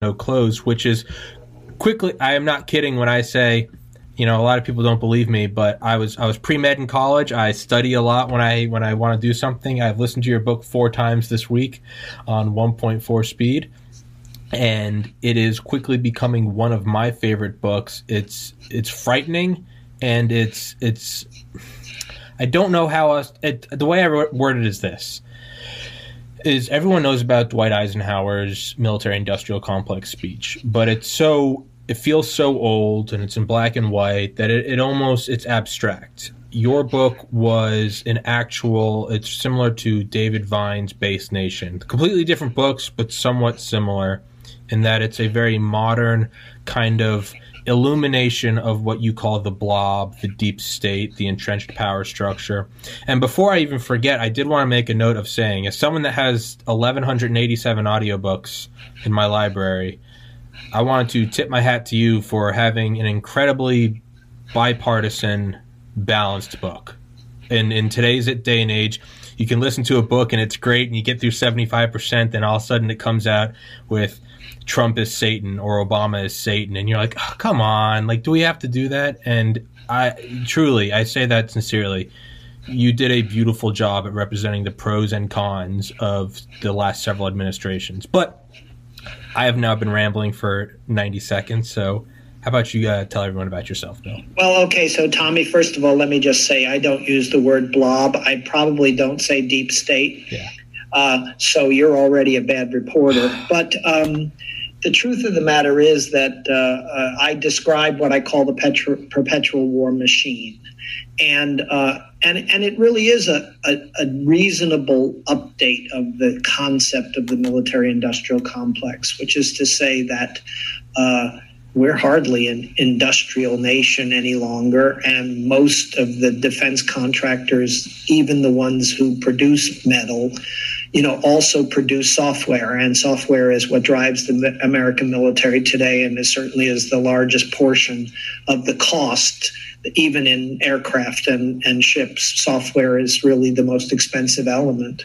No clothes, which is quickly I am not kidding when I say you know a lot of people don't believe me but i was i was pre-med in college. I study a lot when i when i want to do something. I've listened to your book four times this week on 1.4 speed and it is quickly becoming one of my favorite books. It's it's frightening and it's it's i don't know how else it, the way i word it is this is everyone knows about dwight eisenhower's military industrial complex speech but it's so it feels so old and it's in black and white that it, it almost it's abstract. Your book was an actual it's similar to david vine's base nation. Completely different books but somewhat similar in that it's a very modern kind of illumination of what you call the blob, the deep state, the entrenched power structure. And before I even forget, I did want to make a note of saying, as someone that has 1,187 audiobooks in my library, I wanted to tip my hat to you for having an incredibly bipartisan, balanced book. And in today's day and age, you can listen to a book and it's great, and you get through 75%, then all of a sudden it comes out with Trump is Satan or Obama is Satan, and you're like, oh, come on, like, do we have to do that? And I truly, I say that sincerely. You did a beautiful job at representing the pros and cons of the last several administrations. But I have now been rambling for 90 seconds, so how about you uh, tell everyone about yourself, Bill? Well, okay. So, Tommy, first of all, let me just say I don't use the word blob. I probably don't say deep state. Yeah. Uh, so you're already a bad reporter. But um, the truth of the matter is that uh, uh, I describe what I call the perpetual war machine. And, uh, and, and it really is a, a, a, reasonable update of the concept of the military industrial complex, which is to say that uh, we're hardly an industrial nation any longer. And most of the defense contractors, even the ones who produce metal, you know, also produce software. And software is what drives the American military today and is certainly is the largest portion of the cost. Even in aircraft and, and ships, software is really the most expensive element.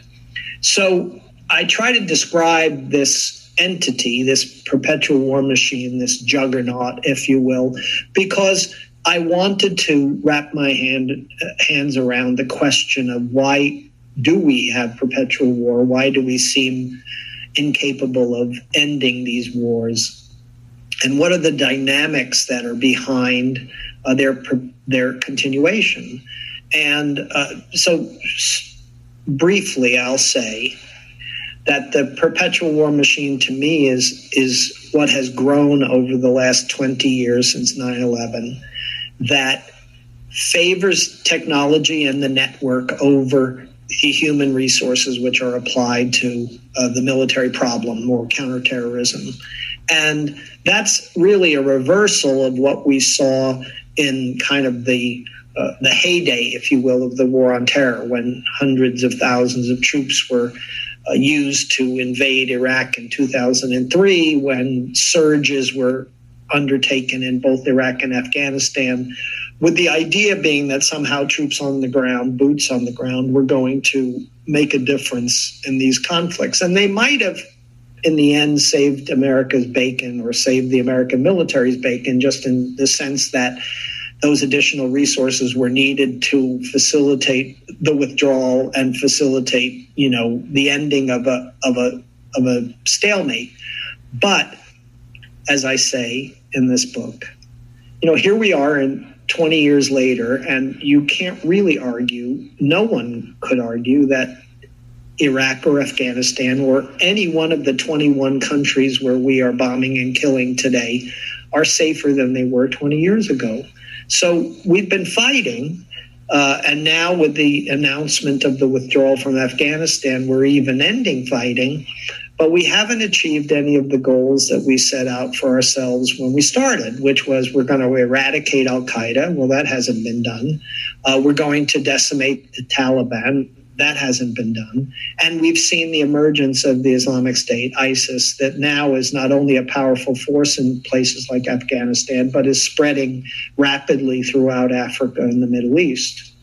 So I try to describe this entity, this perpetual war machine, this juggernaut, if you will, because I wanted to wrap my hand, uh, hands around the question of why do we have perpetual war? Why do we seem incapable of ending these wars? And what are the dynamics that are behind uh, their their continuation? And uh, so, briefly, I'll say that the perpetual war machine to me is is what has grown over the last 20 years since 9/11 that favors technology and the network over human resources which are applied to uh, the military problem or counterterrorism. And that's really a reversal of what we saw in kind of the uh, the heyday, if you will, of the war on terror, when hundreds of thousands of troops were uh, used to invade Iraq in 2003 when surges were undertaken in both Iraq and Afghanistan, with the idea being that somehow troops on the ground, boots on the ground, were going to make a difference in these conflicts. And they might have, in the end, saved America's bacon or saved the American military's bacon, just in the sense that those additional resources were needed to facilitate the withdrawal and facilitate, you know, the ending of a of a of a stalemate. But as I say in this book, you know, here we are in 20 years later, and you can't really argue, no one could argue that Iraq or Afghanistan or any one of the 21 countries where we are bombing and killing today are safer than they were 20 years ago. So we've been fighting. Uh, and now, with the announcement of the withdrawal from Afghanistan, we're even ending fighting. But we haven't achieved any of the goals that we set out for ourselves when we started, which was we're going to eradicate Al Qaeda. Well, that hasn't been done. Uh, we're going to decimate the Taliban. That hasn't been done. And we've seen the emergence of the Islamic State, ISIS, that now is not only a powerful force in places like Afghanistan, but is spreading rapidly throughout Africa and the Middle East.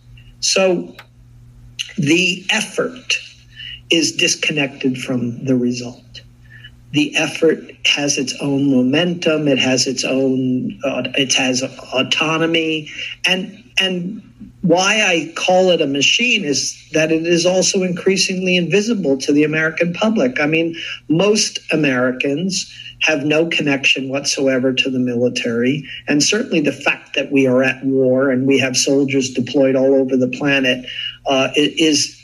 So the effort is disconnected from the result. The effort has its own momentum. It has its own. Uh, it has autonomy, and and why I call it a machine is that it is also increasingly invisible to the American public. I mean, most Americans have no connection whatsoever to the military. And certainly the fact that we are at war and we have soldiers deployed all over the planet uh, is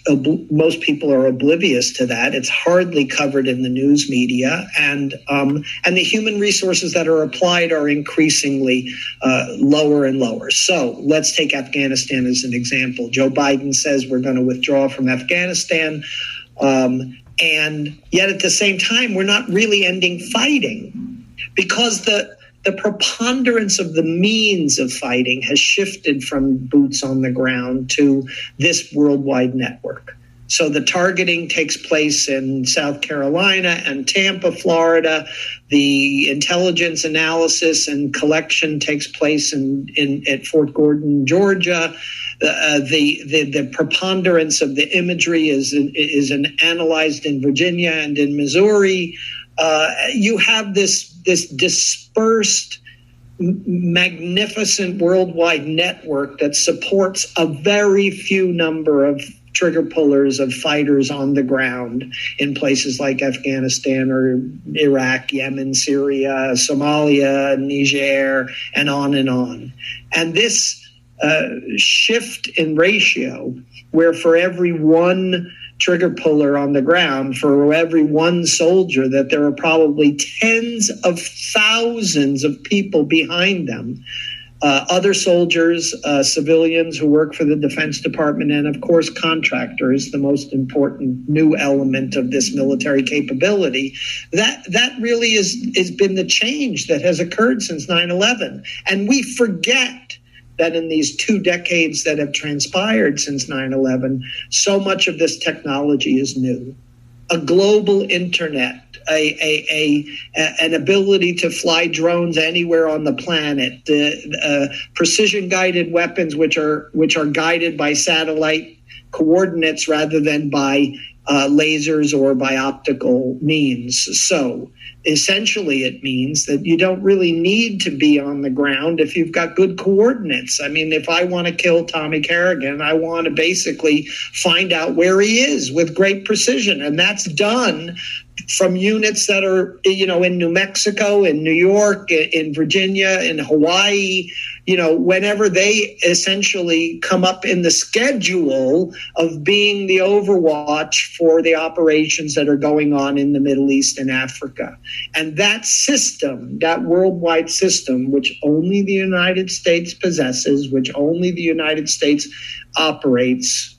most people are oblivious to that. It's hardly covered in the news media, and um, and the human resources that are applied are increasingly uh, lower and lower. So let's take Afghanistan as an example. Joe Biden says we're going to withdraw from Afghanistan. Um, and yet at the same time, we're not really ending fighting because the the preponderance of the means of fighting has shifted from boots on the ground to this worldwide network. So the targeting takes place in South Carolina and Tampa, Florida. The intelligence analysis and collection takes place in, in at Fort Gordon, Georgia. Uh, the, the the preponderance of the imagery is is an analyzed in Virginia and in Missouri. Uh, you have this this dispersed magnificent worldwide network that supports a very few number of trigger pullers of fighters on the ground in places like Afghanistan or Iraq, Yemen, Syria, Somalia, Niger, and on and on. And this uh, shift in ratio, where for every one trigger puller on the ground for every one soldier that there are probably tens of thousands of people behind them uh, other soldiers, uh, civilians who work for the Defense Department, and of course, contractors, the most important new element of this military capability. That that really is has been the change that has occurred since 9/11, and we forget that in these two decades that have transpired since 9 11, so much of this technology is new. A global internet, a, a, a, an ability to fly drones anywhere on the planet, uh, uh, precision guided weapons, which are, which are guided by satellite coordinates rather than by uh, lasers or by optical means. So, essentially it means that you don't really need to be on the ground if you've got good coordinates. I mean, if I want to kill Tommy Kerrigan, I want to basically find out where he is with great precision. And that's done from units that are, you know, in New Mexico, in New York, in Virginia, in Hawaii, you know, whenever they essentially come up in the schedule of being the overwatch for the operations that are going on in the Middle East and Africa. And that system, that worldwide system, which only the United States possesses, which only the United States operates,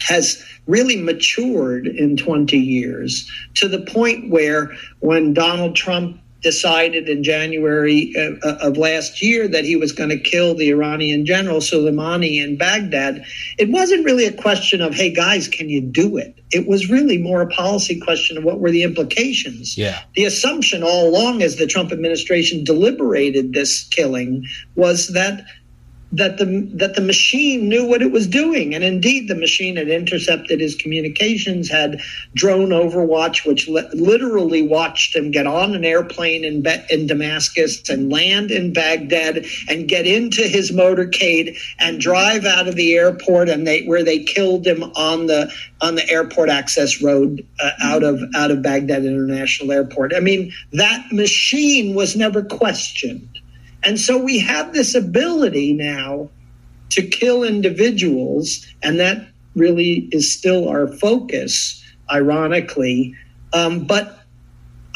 has really matured in 20 years to the point where when Donald Trump decided in January uh, uh, of last year that he was going to kill the Iranian general Soleimani in Baghdad, it wasn't really a question of, hey, guys, can you do it? It was really more a policy question of what were the implications. Yeah. The assumption all along, as the Trump administration deliberated this killing, was that that the that the machine knew what it was doing, and indeed the machine had intercepted his communications, had drone overwatch, which li- literally watched him get on an airplane in Be- in Damascus and land in Baghdad and get into his motorcade and drive out of the airport, and they where they killed him on the on the airport access road uh, out of out of Baghdad International Airport. I mean, that machine was never questioned. And so we have this ability now to kill individuals, and that really is still our focus, ironically. Um, but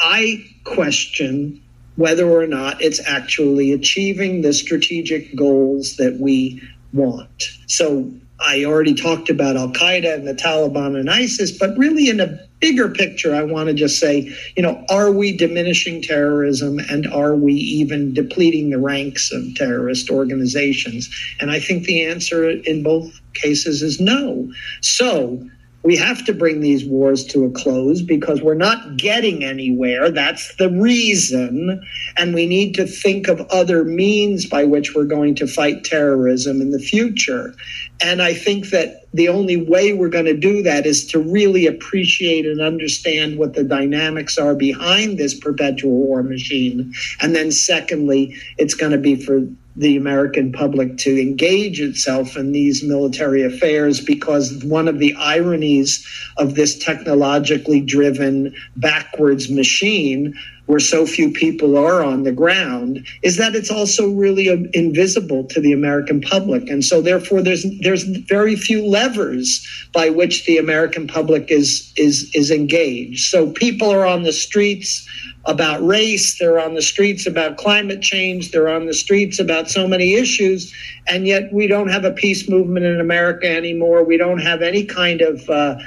I question whether or not it's actually achieving the strategic goals that we want. So I already talked about Al Qaeda and the Taliban and ISIS, but really in a bigger picture, I want to just say, you know, are we diminishing terrorism and are we even depleting the ranks of terrorist organizations? And I think the answer in both cases is no. So we have to bring these wars to a close because we're not getting anywhere. That's the reason. And we need to think of other means by which we're going to fight terrorism in the future. And I think that the only way we're going to do that is to really appreciate and understand what the dynamics are behind this perpetual war machine. And then, secondly, it's going to be for the American public to engage itself in these military affairs because one of the ironies of this technologically driven backwards machine where so few people are on the ground is that it's also really um, invisible to the American public. And so therefore there's there's very few levers by which the American public is is is engaged. So people are on the streets about race, they're on the streets about climate change, they're on the streets about so many issues, and yet we don't have a peace movement in America anymore. We don't have any kind of uh,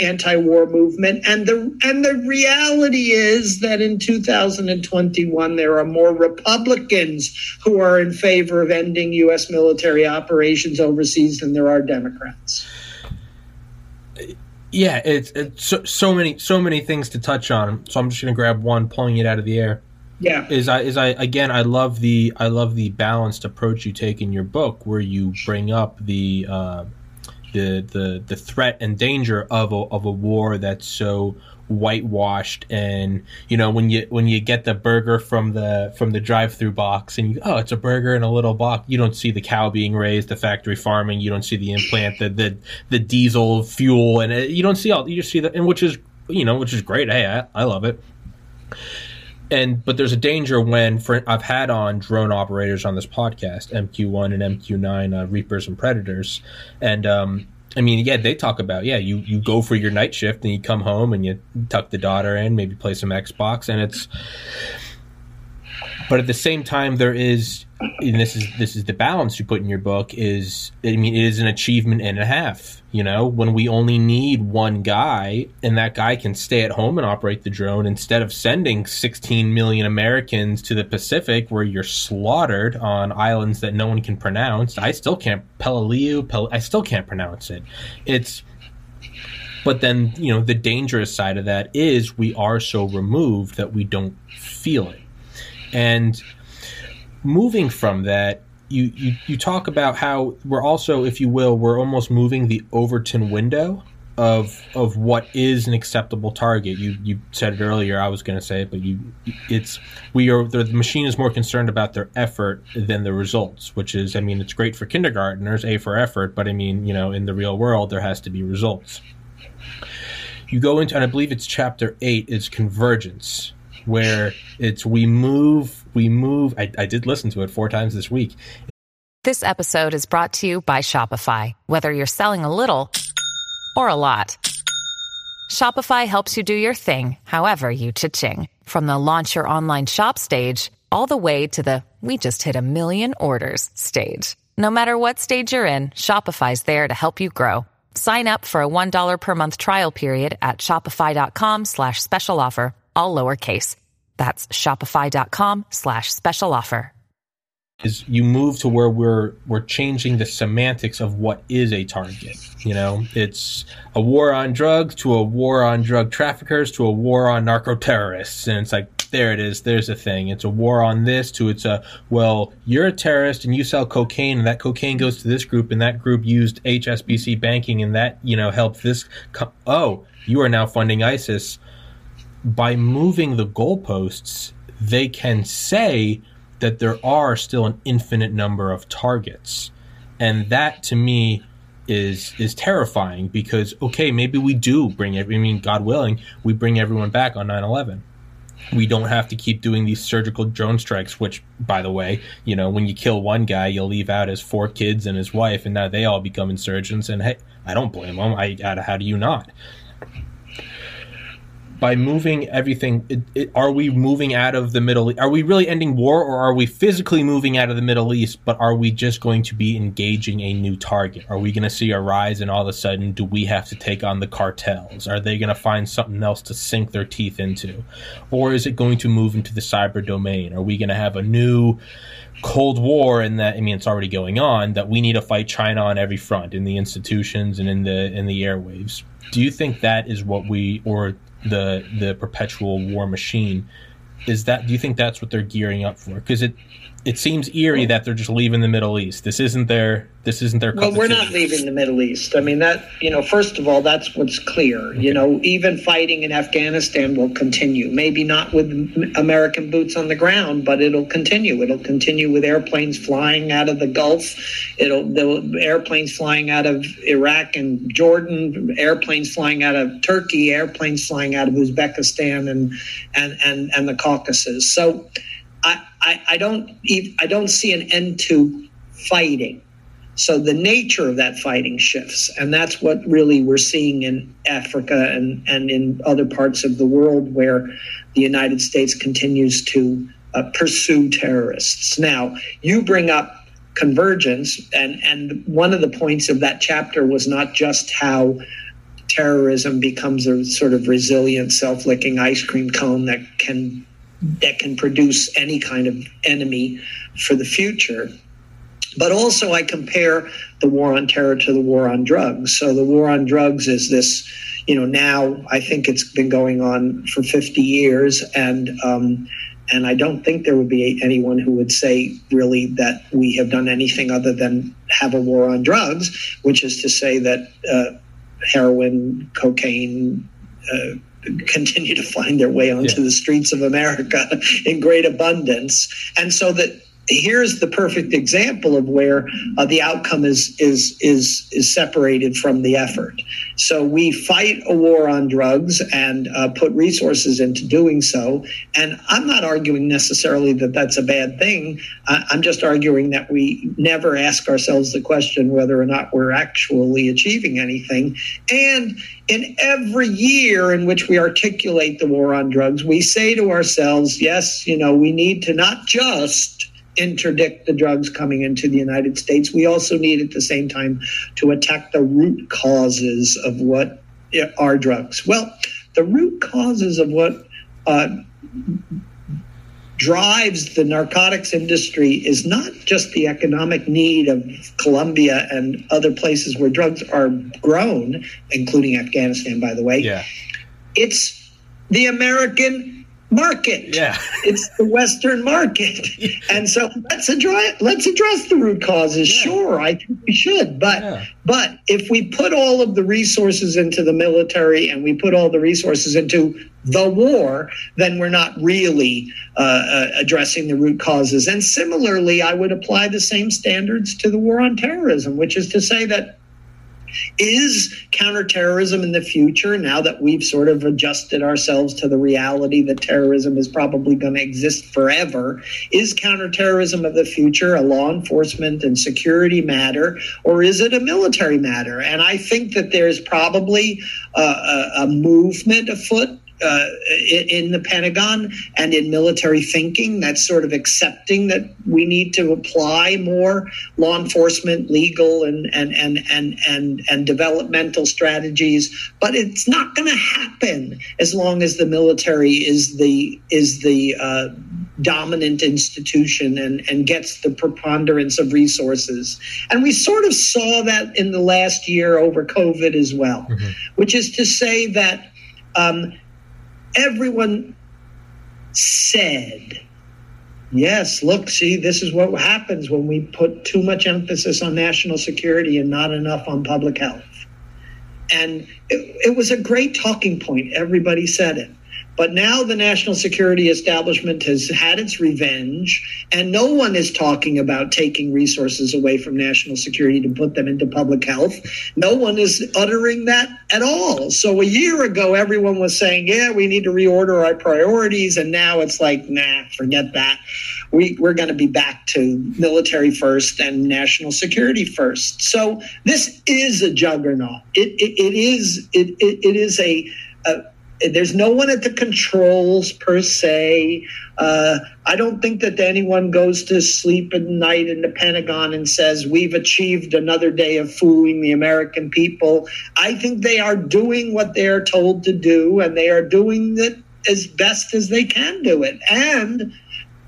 anti-war movement, and the and the reality is that in 2021 there are more Republicans who are in favor of ending U.S. military operations overseas than there are Democrats. Yeah, it's, it's so, so many so many things to touch on. So I'm just going to grab one, pulling it out of the air. Yeah, is I is I again I love the I love the balanced approach you take in your book where you bring up the uh, the the the threat and danger of a of a war that's so whitewashed and you know when you when you get the burger from the from the drive-through box and you oh it's a burger in a little box you don't see the cow being raised the factory farming you don't see the implant the the, the diesel fuel and it, you don't see all you just see that and which is you know which is great. Hey I, I love it. And but there's a danger when for, I've had on drone operators on this podcast MQ1 and MQ9 uh, reapers and predators. And um I mean, yeah, they talk about yeah, you you go for your night shift and you come home and you tuck the daughter in, maybe play some Xbox, and it's. But at the same time, there is, and this is this is the balance you put in your book. Is I mean, it is an achievement and a half you know, when we only need one guy and that guy can stay at home and operate the drone instead of sending 16 million Americans to the Pacific where you're slaughtered on islands that no one can pronounce. I still can't Peleliu, Pel- I still can't pronounce it. It's but then, you know, the dangerous side of that is we are so removed that we don't feel it. And moving from that, you, you you talk about how we're also, if you will, we're almost moving the Overton window of of what is an acceptable target. You you said it earlier. I was going to say it, but you it's we are the machine is more concerned about their effort than the results. Which is, I mean, it's great for kindergarteners, a for effort, but I mean, you know, in the real world, there has to be results. You go into, and I believe it's chapter eight is convergence, where it's we move we move I, I did listen to it four times this week. This episode is brought to you by shopify. Whether you're selling a little or a lot shopify helps you do your thing however you cha-ching. From the launch your online shop stage all the way to the we just hit a million orders stage. No matter what stage you're in shopify's there to help you grow. Sign up for a $1 per month trial period at shopify.com slash special offer all lowercase. That's shopify.com slash special offer. Is you move to where we're we're changing the semantics of what is a target. You know, it's a war on drugs to a war on drug traffickers to a war on narco terrorists, and it's like there it is. There's a thing. It's a war on this to it's a well, you're a terrorist and you sell cocaine, and that cocaine goes to this group, and that group used HSBC banking, and that you know helped this. Co- oh, you are now funding ISIS by moving the goalposts, they can say that there are still an infinite number of targets. And that to me is is terrifying because okay, maybe we do bring every I mean, God willing, we bring everyone back on 9-11. We don't have to keep doing these surgical drone strikes, which, by the way, you know, when you kill one guy, you'll leave out his four kids and his wife, and now they all become insurgents. And hey, I don't blame them. I, how do you not? By moving everything, it, it, are we moving out of the Middle? Are we really ending war or are we physically moving out of the Middle East, but are we just going to be engaging a new target? Are we going to see a rise and all of a sudden do we have to take on the cartels? Are they going to find something else to sink their teeth into? Or is it going to move into the cyber domain? Are we going to have a new Cold War and that I mean it's already going on that we need to fight China on every front in the institutions and in the in the airwaves? Do you think that is what we or the the perpetual war machine. Is that do you think that's what they're gearing up for? Because it it seems eerie that they're just leaving the Middle East. This isn't their this isn't their. Well, we're not leaving the Middle East. I mean that you know first of all that's what's clear. Okay. You know even fighting in Afghanistan will continue. Maybe not with American boots on the ground, but it'll continue. It'll continue with airplanes flying out of the Gulf. It'll the airplanes flying out of Iraq and Jordan. Airplanes flying out of Turkey. Airplanes flying out of Uzbekistan and and and and the Caucasus. So I, I, don't I don't see an end to fighting. So the nature of that fighting shifts, and that's what really we're seeing in Africa and, and in other parts of the world where the United States continues to uh, pursue terrorists. Now, you bring up convergence, and, and one of the points of that chapter was not just how terrorism becomes a sort of resilient, self licking ice cream cone that can that can produce any kind of enemy for the future. But also, I compare the war on terror to the war on drugs. So, the war on drugs is this, you know, now I think it's been going on for 50 years. And, um, and I don't think there would be anyone who would say really that we have done anything other than have a war on drugs, which is to say that uh, heroin, cocaine, uh, continue to find their way onto yeah. the streets of America in great abundance. And so that here's the perfect example of where uh, the outcome is is is is separated from the effort. So we fight a war on drugs and uh, put resources into doing so. And I'm not arguing necessarily that that's a bad thing. I'm just arguing that we never ask ourselves the question whether or not we're actually achieving anything. And in every year in which we articulate the war on drugs, we say to ourselves, yes, you know, we need to not just interdict the drugs coming into the United States. We also need at the same time to attack the root causes of what are drugs. Well, the root causes of what uh, drives the narcotics industry is not just the economic need of Colombia and other places where drugs are grown, including Afghanistan, by the way. Yeah. It's the American market. Yeah. it's the Western market. And so let's address let's address the root causes. Yeah. Sure, I think we should. But yeah. but if we put all of the resources into the military and we put all the resources into the war, then we're not really uh, uh, addressing the root causes. And similarly, I would apply the same standards to the war on terrorism, which is to say that is counterterrorism in the future, now that we've sort of adjusted ourselves to the reality that terrorism is probably going to exist forever, is counterterrorism of the future a law enforcement and security matter, or is it a military matter? And I think that there's probably a, a, a movement afoot uh, in the Pentagon and in military thinking. That's sort of accepting that we need to apply more law enforcement, legal, and and and and and, and developmental strategies. But it's not going to happen as long as the military is the is the uh, dominant institution and, and gets the preponderance of resources. And we sort of saw that in the last year over COVID as well, mm-hmm. which is to say that um, everyone said, yes, look, see, this is what happens when we put too much emphasis on national security and not enough on public health. And it, it was a great talking point. Everybody said it. But now the national security establishment has had its revenge, and no one is talking about taking resources away from national security to put them into public health. No one is uttering that at all. So a year ago, everyone was saying, yeah, we need to reorder our priorities. And now it's like, nah, forget that. We, we're going to be back to military first and national security first. So this is a juggernaut. It, it, it is it, it, it is a, a there's no one at the controls per se. Uh, I don't think that anyone goes to sleep at night in the Pentagon and says, We've achieved another day of fooling the American people. I think they are doing what they are told to do, and they are doing it as best as they can do it. And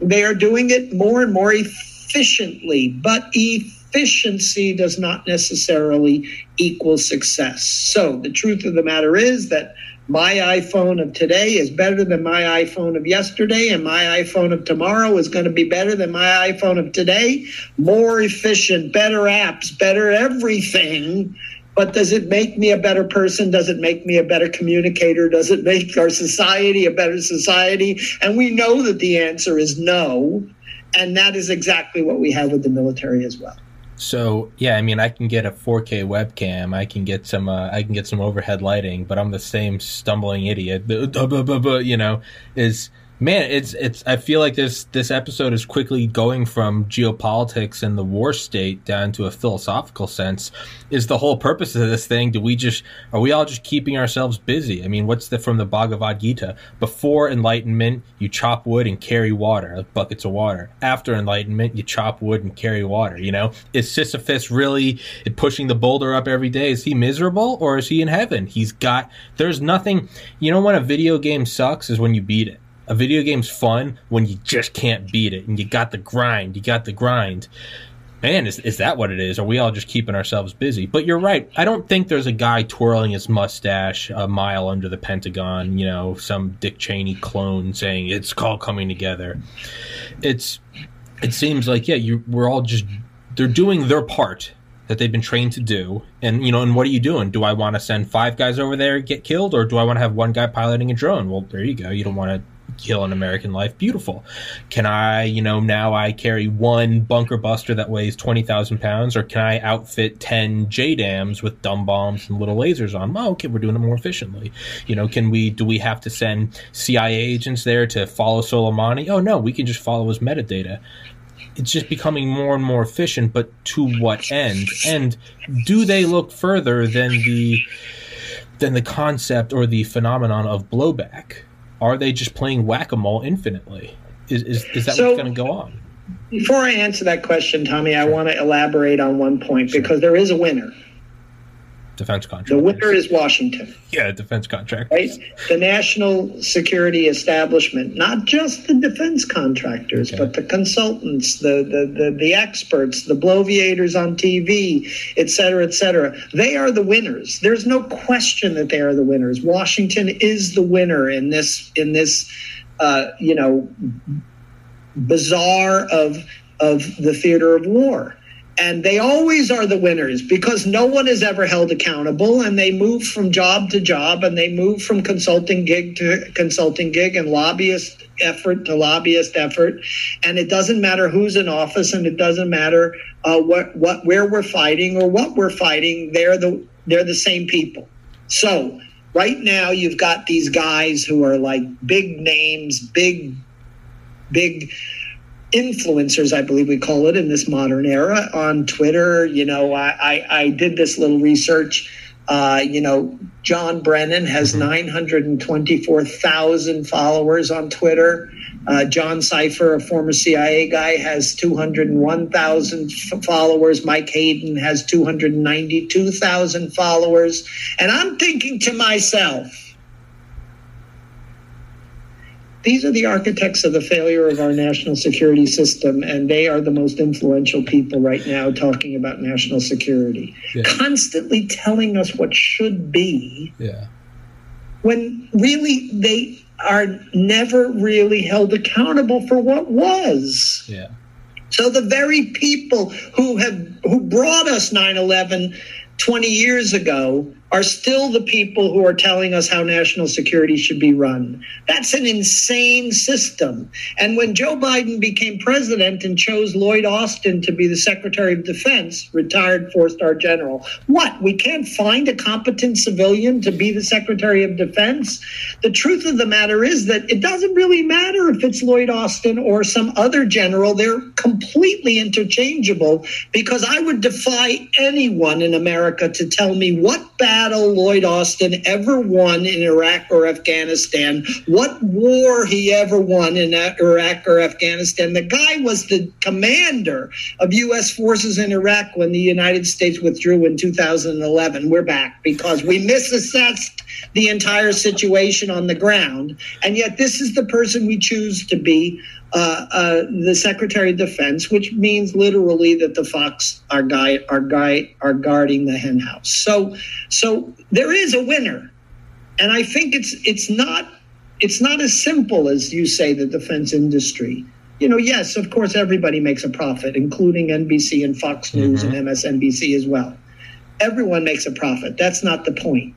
they are doing it more and more efficiently. But efficiency does not necessarily equal success. So the truth of the matter is that my iPhone of today is better than my iPhone of yesterday, and my iPhone of tomorrow is going to be better than my iPhone of today. More efficient, better apps, better everything. But does it make me a better person? Does it make me a better communicator? Does it make our society a better society? And we know that the answer is no. And that is exactly what we have with the military as well. So yeah, I mean, I can get a 4K webcam, I can get some, uh, I can get some overhead lighting, but I'm the same stumbling idiot. You know, is man it's it's i feel like this this episode is quickly going from geopolitics and the war state down to a philosophical sense. Is the whole purpose of this thing do we just are we all just keeping ourselves busy? I mean what's the from the bhagavad gita? Before enlightenment you chop wood and carry water like buckets of water. After enlightenment you chop wood and carry water you know? Is sisyphus really pushing the boulder up every day? Is he miserable or is he in heaven? He's got there's nothing you know when a video game sucks is when you beat it a video game's fun when you just can't beat it and you got the grind. You got the grind. Man, is, is that what it is? Are we all just keeping ourselves busy? But you're right. I don't think there's a guy twirling his mustache a mile under the Pentagon, you know, some Dick Cheney clone saying it's all coming together. It's it seems like yeah, you we're all just they're doing their part that they've been trained to do. And you know, and what are you doing? Do I want to send five guys over there get killed, or do I want to have one guy piloting a drone? Well, there you go. You don't want to kill an American life. Beautiful. Can I, you know, now I carry one bunker buster that weighs 20,000 pounds, or can I outfit 10 JDAMs with dumb bombs and little lasers on? Oh, okay, we're doing it more efficiently. You know, can we, do we have to send CIA agents there to follow Soleimani? Oh, no, we can just follow his metadata it's just becoming more and more efficient, but to what end? And do they look further than the than the concept or the phenomenon of blowback? Are they just playing whack a mole infinitely? Is, is, is that so, what's going to go on? Before I answer that question, Tommy, I want to elaborate on one point because there is a winner. Defense contract. The winner is Washington. Yeah, defense contract. Right? The national security establishment, not just the defense contractors, okay. but the consultants, the, the, the, the experts, the bloviators on TV, et cetera, et cetera. They are the winners. There's no question that they are the winners. Washington is the winner in this in this uh, you know bazaar of of the theater of war and they always are the winners because no one is ever held accountable and they move from job to job and they move from consulting gig to consulting gig and lobbyist effort to lobbyist effort. And it doesn't matter who's in office and it doesn't matter uh, what what where we're fighting or what we're fighting they're the they're the same people. So right now you've got these guys who are like big names big big influencers, I believe we call it in this modern era, on Twitter. You know, I, I, I did this little research. Uh, you know, John Brennan has mm-hmm. 924,000 followers on Twitter. Uh, John Sipher, a former CIA guy, has 201,000 f- followers. Mike Hayden has 292,000 followers. And I'm thinking to myself, these are the architects of the failure of our national security system, and they are the most influential people right now talking about national security, yeah. constantly telling us what should be. Yeah. When really they are never really held accountable for what was. Yeah. So the very people who have who brought us 9/11 20 years ago are still the people who are telling us how national security should be run. That's an insane system. And when Joe Biden became president and chose Lloyd Austin to be the Secretary of Defense, retired four star general, what? We can't find a competent civilian to be the Secretary of Defense? The truth of the matter is that it doesn't really matter if it's Lloyd Austin or some other general. They're completely interchangeable because I would defy anyone in America to tell me what bad battle Lloyd Austin ever won in Iraq or Afghanistan, what war he ever won in Iraq or Afghanistan. The guy was the commander of U.S. forces in Iraq when the United States withdrew in 2011. We're back because we misassessed the entire situation on the ground. And yet, this is the person we choose to be uh, uh, the Secretary of Defense, which means literally that the fox are guy are guy are guarding the henhouse. So, so there is a winner, and I think it's it's not it's not as simple as you say the defense industry. You know, yes, of course, everybody makes a profit, including NBC and Fox News mm-hmm. and MSNBC as well. Everyone makes a profit. That's not the point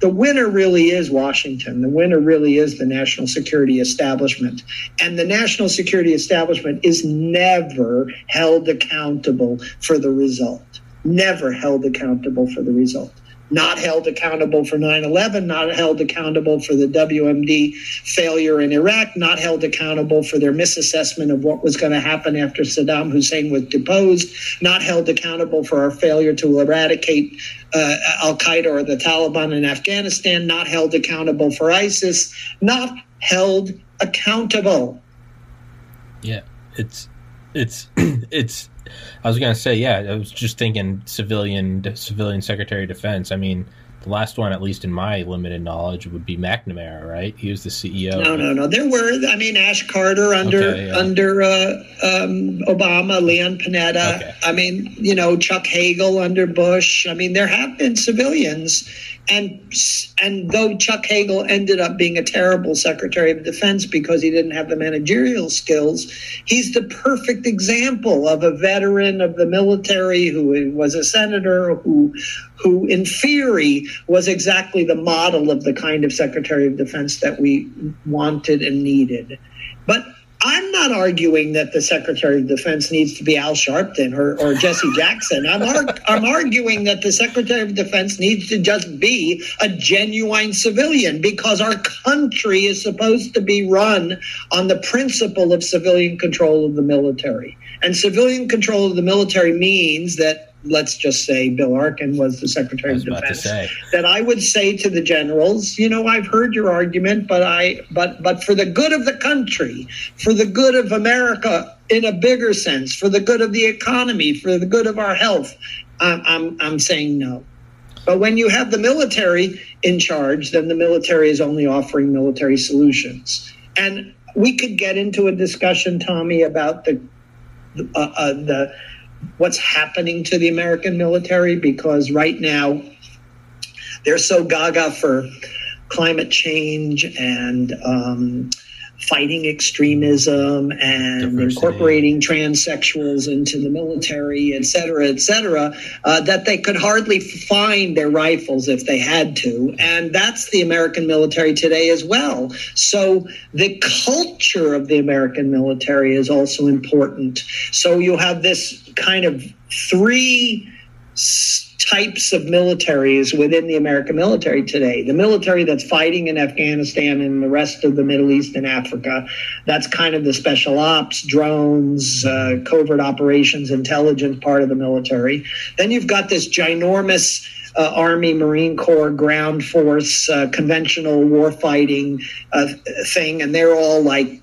the winner really is Washington. The winner really is the national security establishment. And the national security establishment is never held accountable for the result. Never held accountable for the result not held accountable for 9 11, not held accountable for the WMD failure in Iraq, not held accountable for their misassessment of what was going to happen after Saddam Hussein was deposed, not held accountable for our failure to eradicate uh, Al Qaeda or the Taliban in Afghanistan, not held accountable for ISIS, not held accountable. Yeah, it's it's it's I was gonna say, yeah, I was just thinking civilian civilian Secretary of Defense. I mean, the last one, at least in my limited knowledge, would be McNamara, right? He was the CEO. No, no, no. There were, I mean, Ash Carter under okay, yeah. under uh, um, Obama, Leon Panetta. Okay. I mean, you know, Chuck Hagel under Bush. I mean, there have been civilians and and though Chuck Hagel ended up being a terrible Secretary of Defense because he didn't have the managerial skills, he's the perfect example of a veteran of the military who was a senator who who in theory was exactly the model of the kind of Secretary of Defense that we wanted and needed. But I'm not arguing that the Secretary of Defense needs to be Al Sharpton or, or Jesse Jackson. I'm, I'm arguing that the Secretary of Defense needs to just be a genuine civilian because our country is supposed to be run on the principle of civilian control of the military. And civilian control of the military means that let's just say Bill Arkin was the Secretary of Defense, that I would say to the generals, you know, I've heard your argument, but I but but for the good of the country, for the good of America in a bigger sense, for the good of the economy, for the good of our health, I'm I'm, I'm saying no. But when you have the military in charge, then the military is only offering military solutions. And we could get into a discussion, Tommy, about the uh, uh, the what's happening to the American military because right now they're so gaga for climate change and um, fighting extremism and Diversity. incorporating transsexuals into the military, et cetera, et cetera, uh, that they could hardly find their rifles if they had to. And that's the American military today as well. So the culture of the American military is also important. So you have this kind of three types of militaries within the American military today. The military that's fighting in Afghanistan and the rest of the Middle East and Africa, that's kind of the special ops, drones, uh, covert operations, intelligence part of the military. Then you've got this ginormous uh, Army, Marine Corps, ground force, uh, conventional warfighting uh, thing, and they're all like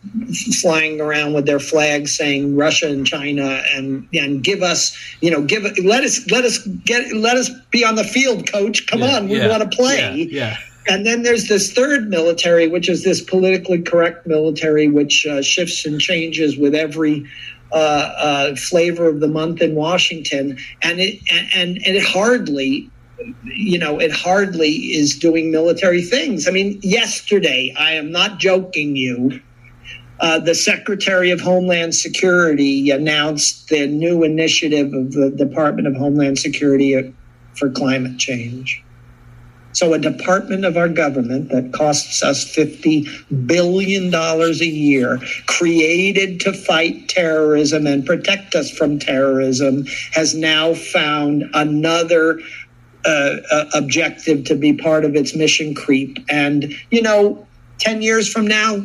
flying around with their flags saying Russia and China, and and give us, you know, give let us let us get let us be on the field, coach. Come yeah, on, we yeah, want to play. Yeah, yeah. And then there's this third military, which is this politically correct military, which uh, shifts and changes with every uh, uh, flavor of the month in Washington, and it and and it hardly you know, it hardly is doing military things. I mean, yesterday, I am not joking you. Uh, the Secretary of Homeland Security announced the new initiative of the Department of Homeland Security for climate change. So, a department of our government that costs us $50 billion a year, created to fight terrorism and protect us from terrorism, has now found another uh, uh, objective to be part of its mission creep. And, you know, 10 years from now,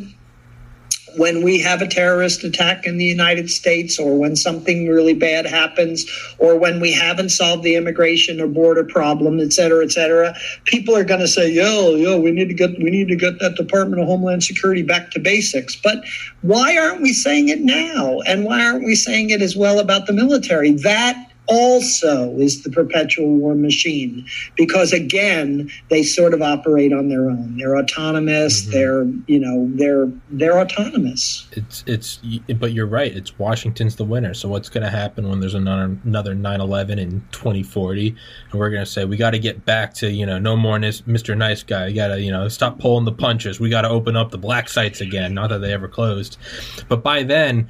when we have a terrorist attack in the United States or when something really bad happens or when we haven't solved the immigration or border problem, et cetera, et cetera, people are going to say, yo, yo, we need to get, we need to get that Department of Homeland Security back to basics. But why aren't we saying it now? And why aren't we saying it as well about the military? That also is the perpetual war machine because again they sort of operate on their own. They're autonomous. Mm-hmm. they're you know they're they're autonomous. It's it's but you're right. It's washington's the winner. So what's going to happen when there's another another 9-11 in 2040 and we're going to say we got to get back to you know no more mr nice guy. You got to you know stop pulling the punches. We got to open up the black sites again not that they ever closed. But by then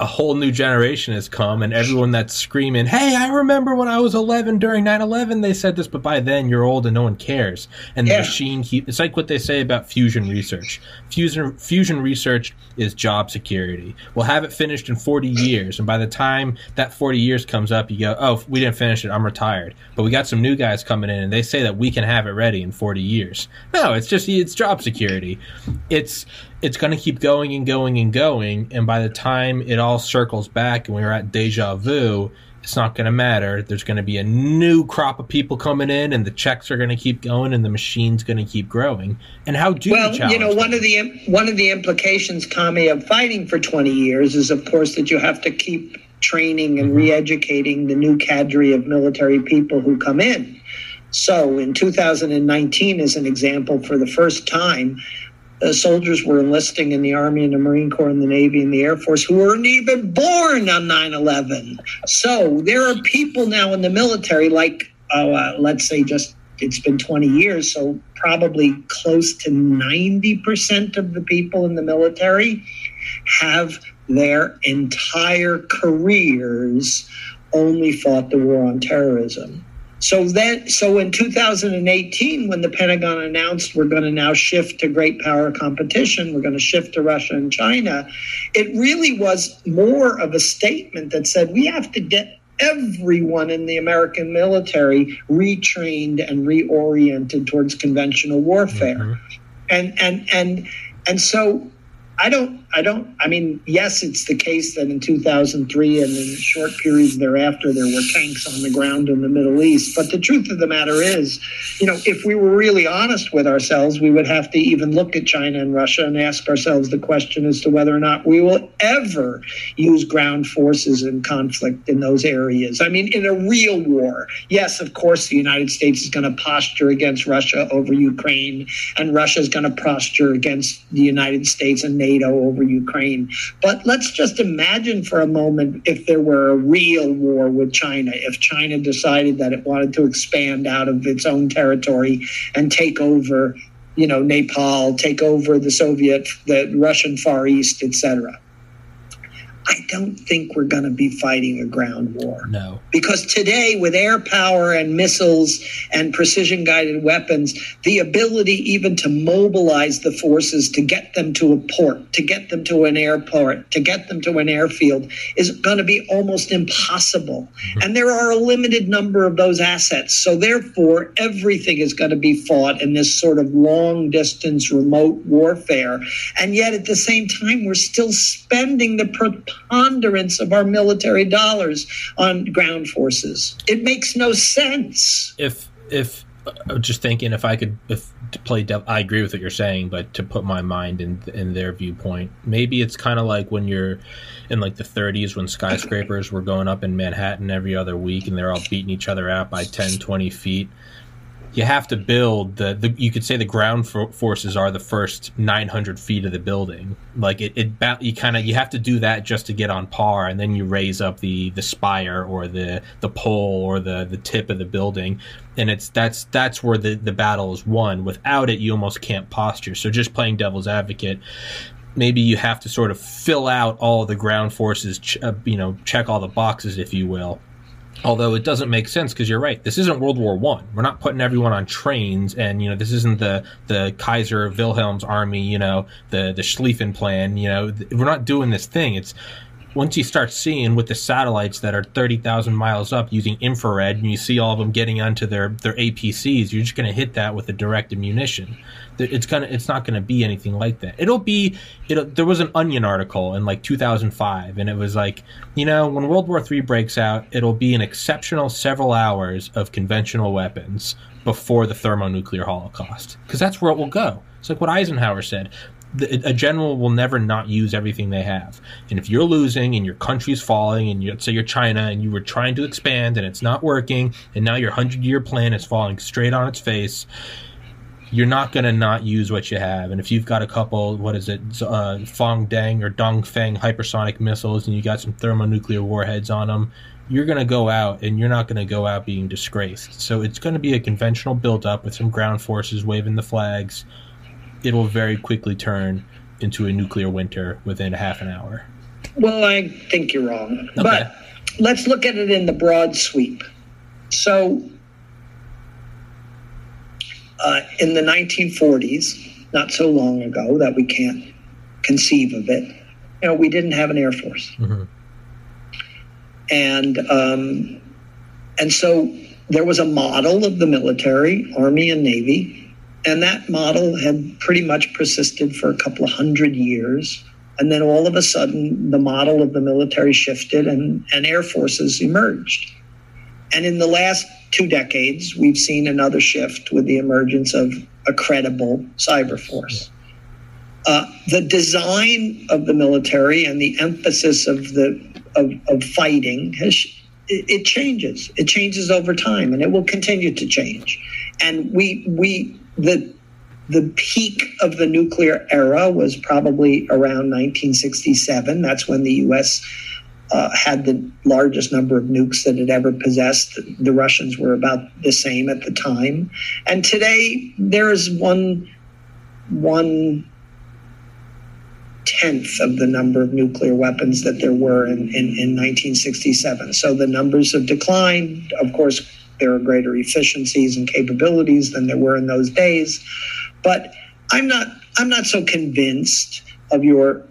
a whole new generation has come and everyone that's screaming, Hey, I remember when I was 11 during 9 11, they said this, but by then you're old and no one cares. And the yeah. machine, it's like what they say about fusion research. Fusion, fusion research is job security. We'll have it finished in 40 years. And by the time that 40 years comes up, you go, Oh, we didn't finish it. I'm retired. But we got some new guys coming in and they say that we can have it ready in 40 years. No, it's just, it's job security. It's, it's going to keep going and going and going. And by the time it all circles back and we're at deja vu, it's not going to matter. There's going to be a new crop of people coming in, and the checks are going to keep going, and the machine's going to keep growing. And how do well, you, you know, one of the one of the implications, Tommy, of fighting for 20 years is, of course, that you have to keep training and mm-hmm. re-educating the new cadre of military people who come in. So, in 2019, as an example, for the first time, uh, soldiers were enlisting in the Army and the Marine Corps and the Navy and the Air Force who weren't even born on 9 11. So there are people now in the military, like, oh, uh, let's say just it's been 20 years, so probably close to 90% of the people in the military have their entire careers only fought the war on terrorism. So then, so in 2018, when the Pentagon announced we're going to now shift to great power competition, we're going to shift to Russia and China, it really was more of a statement that said we have to get everyone in the American military retrained and reoriented towards conventional warfare. Mm-hmm. And and and and so I don't, I don't, I mean, yes, it's the case that in 2003 and in short periods thereafter, there were tanks on the ground in the Middle East. But the truth of the matter is, you know, if we were really honest with ourselves, we would have to even look at China and Russia and ask ourselves the question as to whether or not we will ever use ground forces in conflict in those areas. I mean, in a real war, yes, of course, the United States is going to posture against Russia over Ukraine, and Russia is going to posture against the United States and NATO NATO over Ukraine. But let's just imagine for a moment if there were a real war with China, if China decided that it wanted to expand out of its own territory and take over, you know, Nepal, take over the Soviet, the Russian Far East, etc. I don't think we're going to be fighting a ground war. No. Because today, with air power and missiles and precision guided weapons, the ability even to mobilize the forces to get them to a port, to get them to an airport, to get them to an airfield is going to be almost impossible. Mm-hmm. And there are a limited number of those assets. So, therefore, everything is going to be fought in this sort of long distance remote warfare. And yet, at the same time, we're still spending the preponderance of our military dollars on ground forces. It makes no sense. If if uh, just thinking if I could if to play devil, I agree with what you're saying, but to put my mind in in their viewpoint, maybe it's kind of like when you're in like the 30s when skyscrapers were going up in Manhattan every other week and they're all beating each other out by 10, 20 feet you have to build the, the you could say the ground forces are the first 900 feet of the building. Like it, it you kind of you have to do that just to get on par and then you raise up the the spire or the the pole or the the tip of the building. And it's that's that's where the the battle is won. Without it you almost can't posture. So just playing devil's advocate maybe you have to sort of fill out all the ground forces ch- uh, you know check all the boxes if you will Although it doesn't make sense because you're right. This isn't World War One. We're not putting everyone on trains, and you know this isn't the the Kaiser Wilhelm's army. You know the the Schlieffen plan. You know we're not doing this thing. It's once you start seeing with the satellites that are 30,000 miles up using infrared and you see all of them getting onto their, their APCs, you're just going to hit that with a direct munition. It's gonna, it's not to be anything like that. It'll be, it'll, there was an Onion article in like 2005 and it was like, you know, when World War III breaks out, it'll be an exceptional several hours of conventional weapons before the thermonuclear holocaust. Because that's where it will go. It's like what Eisenhower said a general will never not use everything they have. And if you're losing and your country's falling, and you, let's say you're China and you were trying to expand and it's not working, and now your hundred year plan is falling straight on its face, you're not going to not use what you have. And if you've got a couple, what is it, uh, Fong Deng or Dongfeng hypersonic missiles, and you got some thermonuclear warheads on them, you're going to go out and you're not going to go out being disgraced. So it's going to be a conventional buildup with some ground forces waving the flags it will very quickly turn into a nuclear winter within half an hour. Well, I think you're wrong. Okay. But let's look at it in the broad sweep. So, uh, in the 1940s, not so long ago that we can't conceive of it, you know, we didn't have an air force, mm-hmm. and um, and so there was a model of the military, army and navy, and that model had pretty much persisted for a couple of hundred years. And then all of a sudden, the model of the military shifted and, and air forces emerged. And in the last two decades, we've seen another shift with the emergence of a credible cyber force. Uh, the design of the military and the emphasis of the of, of fighting has it, it changes. It changes over time, and it will continue to change. And we we the the peak of the nuclear era was probably around 1967. That's when the U.S. Uh, had the largest number of nukes that it ever possessed. The Russians were about the same at the time, and today there is one one tenth of the number of nuclear weapons that there were in, in, in 1967. So the numbers have declined. Of course, there are greater efficiencies and capabilities than there were in those days. But I'm not I'm not so convinced of your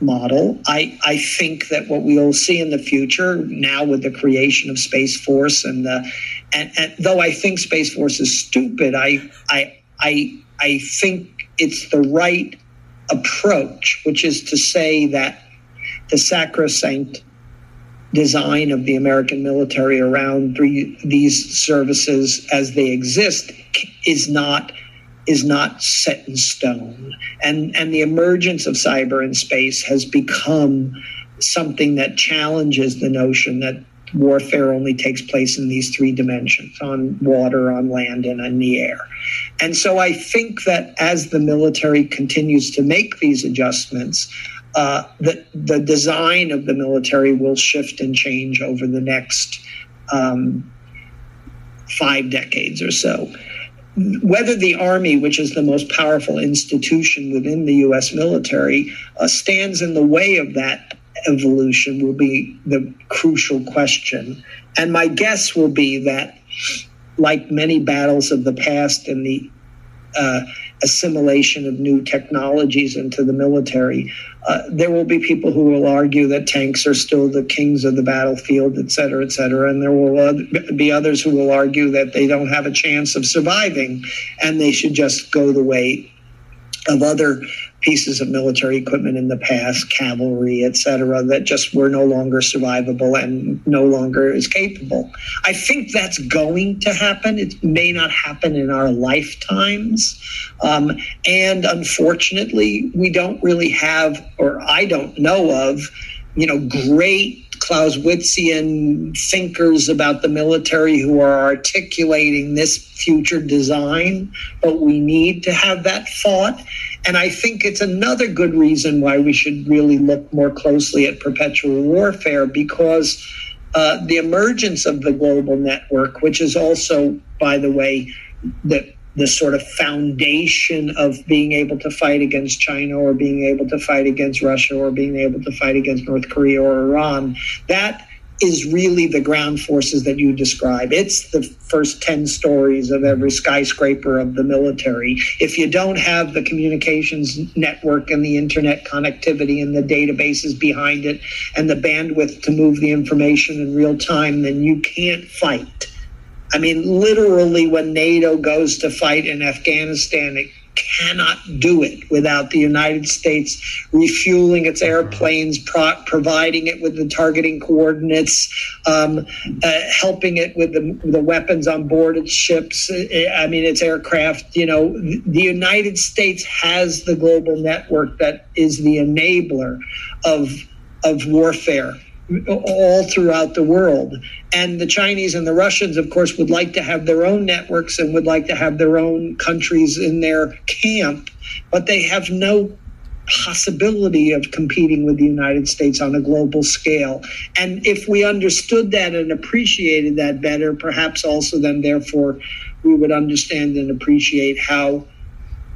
model. I, I think that what we'll see in the future now with the creation of Space Force and the and, and though I think Space Force is stupid, I I I I think it's the right approach, which is to say that the sacrosanct design of the American military around these services as they exist is not is not set in stone. And and the emergence of cyber and space has become something that challenges the notion that warfare only takes place in these three dimensions on water, on land, and in the air. And so I think that as the military continues to make these adjustments, uh, the, the design of the military will shift and change over the next um, five decades or so. Whether the Army, which is the most powerful institution within the U.S. military, uh, stands in the way of that evolution will be the crucial question. And my guess will be that, like many battles of the past in the uh, assimilation of new technologies into the military, uh, there will be people who will argue that tanks are still the kings of the battlefield, et cetera, et cetera. And there will be others who will argue that they don't have a chance of surviving and they should just go the way of other pieces of military equipment in the past, cavalry, etc., that just were no longer survivable and no longer is capable. I think that's going to happen. It may not happen in our lifetimes. Um, and unfortunately, we don't really have, or I don't know of, you know, great Clausewitzian thinkers about the military who are articulating this future design, but we need to have that thought. And I think it's another good reason why we should really look more closely at perpetual warfare because uh, the emergence of the global network, which is also, by the way, the the sort of foundation of being able to fight against China or being able to fight against Russia or being able to fight against North Korea or Iran, that is really the ground forces that you describe. It's the first 10 stories of every skyscraper of the military. If you don't have the communications network and the internet connectivity and the databases behind it and the bandwidth to move the information in real time, then you can't fight. I mean, literally, when NATO goes to fight in Afghanistan, it cannot do it without the United States refueling its airplanes, pro- providing it with the targeting coordinates, um, uh, helping it with the, the weapons on board its ships. Uh, I mean, its aircraft. You know, the United States has the global network that is the enabler of of warfare all throughout the world. And the Chinese and the Russians, of course, would like to have their own networks and would like to have their own countries in their camp, but they have no possibility of competing with the United States on a global scale. And if we understood that and appreciated that better, perhaps also then, therefore, we would understand and appreciate how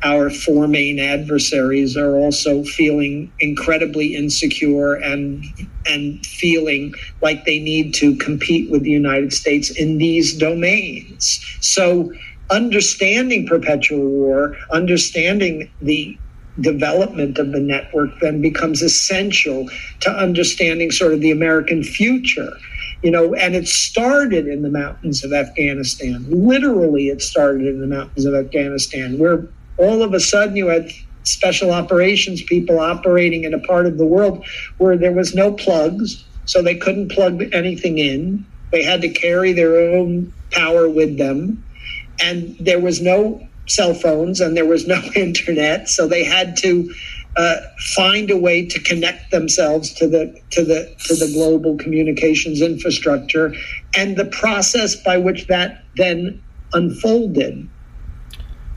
our four main adversaries are also feeling incredibly insecure and and feeling like they need to compete with the United States in these domains. So understanding perpetual war, understanding the development of the network then becomes essential to understanding sort of the American future you know, and it started in the mountains of Afghanistan. Literally, it started in the mountains of Afghanistan, where all of a sudden you had special operations people operating in a part of the world where there was no plugs, so they couldn't plug anything in. They had to carry their own power with them, and there was no cell phones and there was no internet, so they had to uh, find a way to connect themselves to the to the to the global communications infrastructure, and the process by which that then unfolded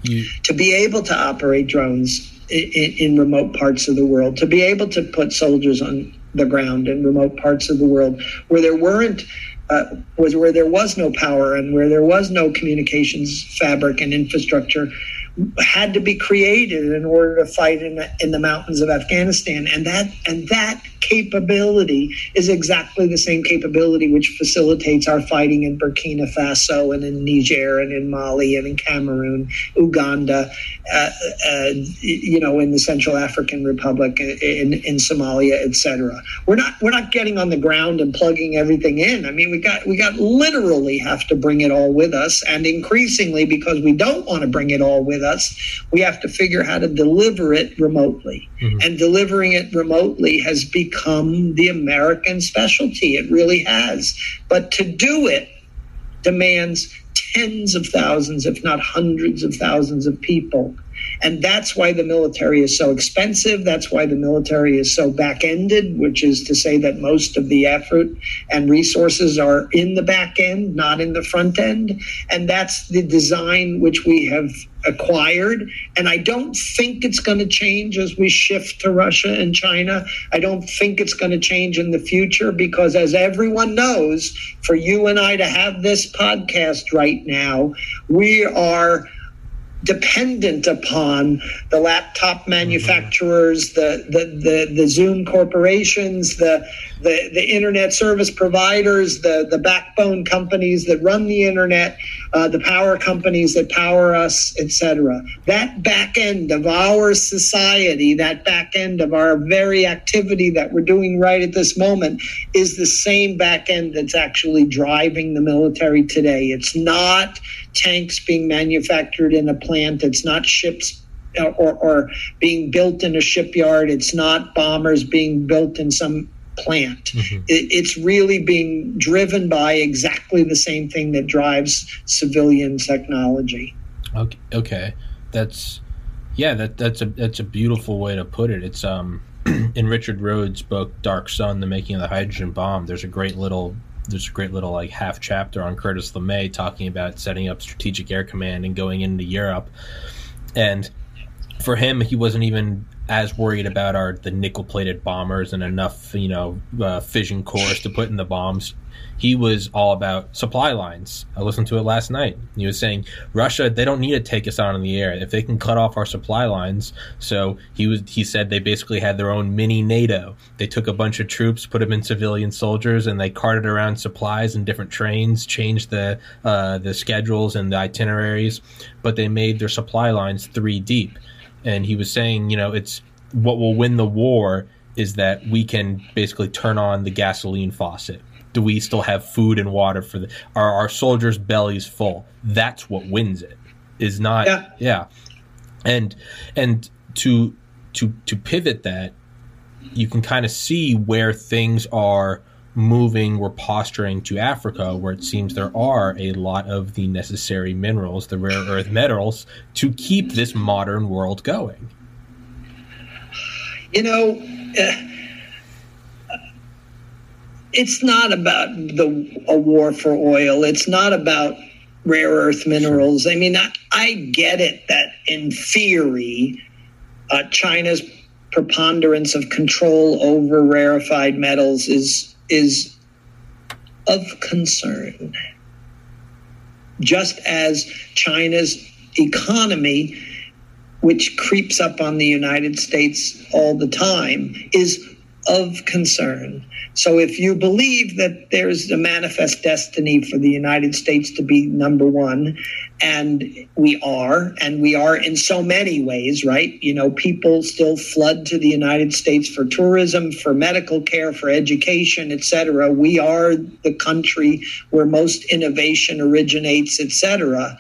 to be able to operate drones in, in, remote parts of the world, to be able to put soldiers on the ground in remote parts of the world where there weren't. Uh, was where there was no power and where there was no communications fabric and infrastructure had to be created in order to fight in the, in the mountains of Afghanistan, and that and that capability is exactly the same capability which facilitates our fighting in Burkina Faso and in Niger and in Mali and in Cameroon, Uganda, uh, uh, you know, in the Central African Republic, in, in Somalia, etc. We're not we're not getting on the ground and plugging everything in. I mean, we got we got literally have to bring it all with us, and increasingly because we don't want to bring it all with us, we have to figure out how to deliver it remotely. Mm-hmm. And delivering it remotely has become the American specialty. It really has. But to do it demands tens of thousands, if not hundreds of thousands of people. And that's why the military is so expensive. That's why the military is so back ended, which is to say that most of the effort and resources are in the back end, not in the front end. And that's the design which we have acquired. And I don't think it's going to change as we shift to Russia and China. I don't think it's going to change in the future because, as everyone knows, for you and I to have this podcast right now, we are dependent upon the laptop mm-hmm. manufacturers, the, the, the, the Zoom corporations, the, the, the internet service providers, the, the backbone companies that run the internet, uh, the power companies that power us, etc. That back end of our society, that back end of our very activity that we're doing right at this moment, is the same back end that's actually driving the military today. It's not tanks being manufactured in a plant. It's not ships or, or, being built in a shipyard. It's not bombers being built in some plant. Mm-hmm. It, it's really being driven by exactly the same thing that drives civilian technology. Okay, okay. that's yeah, that that's a that's a beautiful way to put it. It's um in Richard Rhodes' book Dark Sun: The Making of the Hydrogen Bomb. There's a great little there's a great little like half chapter on Curtis LeMay talking about setting up Strategic Air Command and going into Europe. And for him, he wasn't even as worried about are the nickel plated bombers and enough, you know, uh, fission cores to put in the bombs. He was all about supply lines. I listened to it last night. He was saying Russia, they don't need to take us out in the air if they can cut off our supply lines. So he was he said they basically had their own mini NATO. They took a bunch of troops, put them in civilian soldiers, and they carted around supplies in different trains, changed the uh, the schedules and the itineraries, but they made their supply lines three deep and he was saying, you know, it's what will win the war is that we can basically turn on the gasoline faucet. Do we still have food and water for the are our soldiers' bellies full? That's what wins it. Is not yeah. yeah. And and to to to pivot that, you can kind of see where things are moving, we're posturing to Africa, where it seems there are a lot of the necessary minerals, the rare earth metals, to keep this modern world going. You know, uh, it's not about the a war for oil. It's not about rare earth minerals. I mean, I, I get it that in theory, uh, China's preponderance of control over rarefied metals is is of concern. Just as China's economy, which creeps up on the United States all the time, is of concern. So if you believe that there's a manifest destiny for the United States to be number one, and we are, and we are in so many ways, right? You know, people still flood to the United States for tourism, for medical care, for education, etc. We are the country where most innovation originates, etc.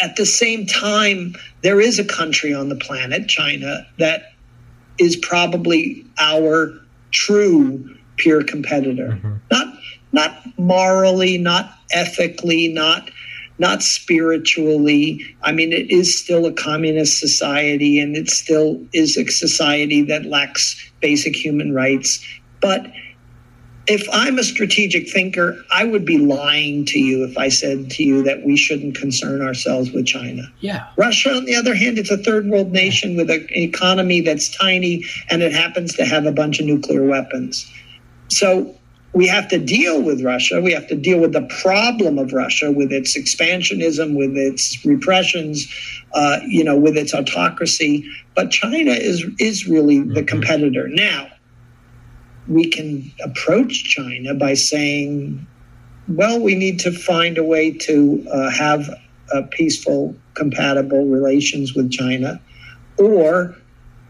At the same time, there is a country on the planet, China, that is probably our true peer competitor. Mm-hmm. Not not morally, not ethically, not not spiritually. I mean, it is still a communist society and it still is a society that lacks basic human rights. But if I'm a strategic thinker, I would be lying to you if I said to you that we shouldn't concern ourselves with China. Yeah. Russia, on the other hand, it's a third world nation with an economy that's tiny and it happens to have a bunch of nuclear weapons. So we have to deal with Russia. We have to deal with the problem of Russia, with its expansionism, with its repressions, uh, you know, with its autocracy. But China is is really the mm-hmm. competitor now we can approach China by saying, well, we need to find a way to uh, have peaceful, compatible relations with China, or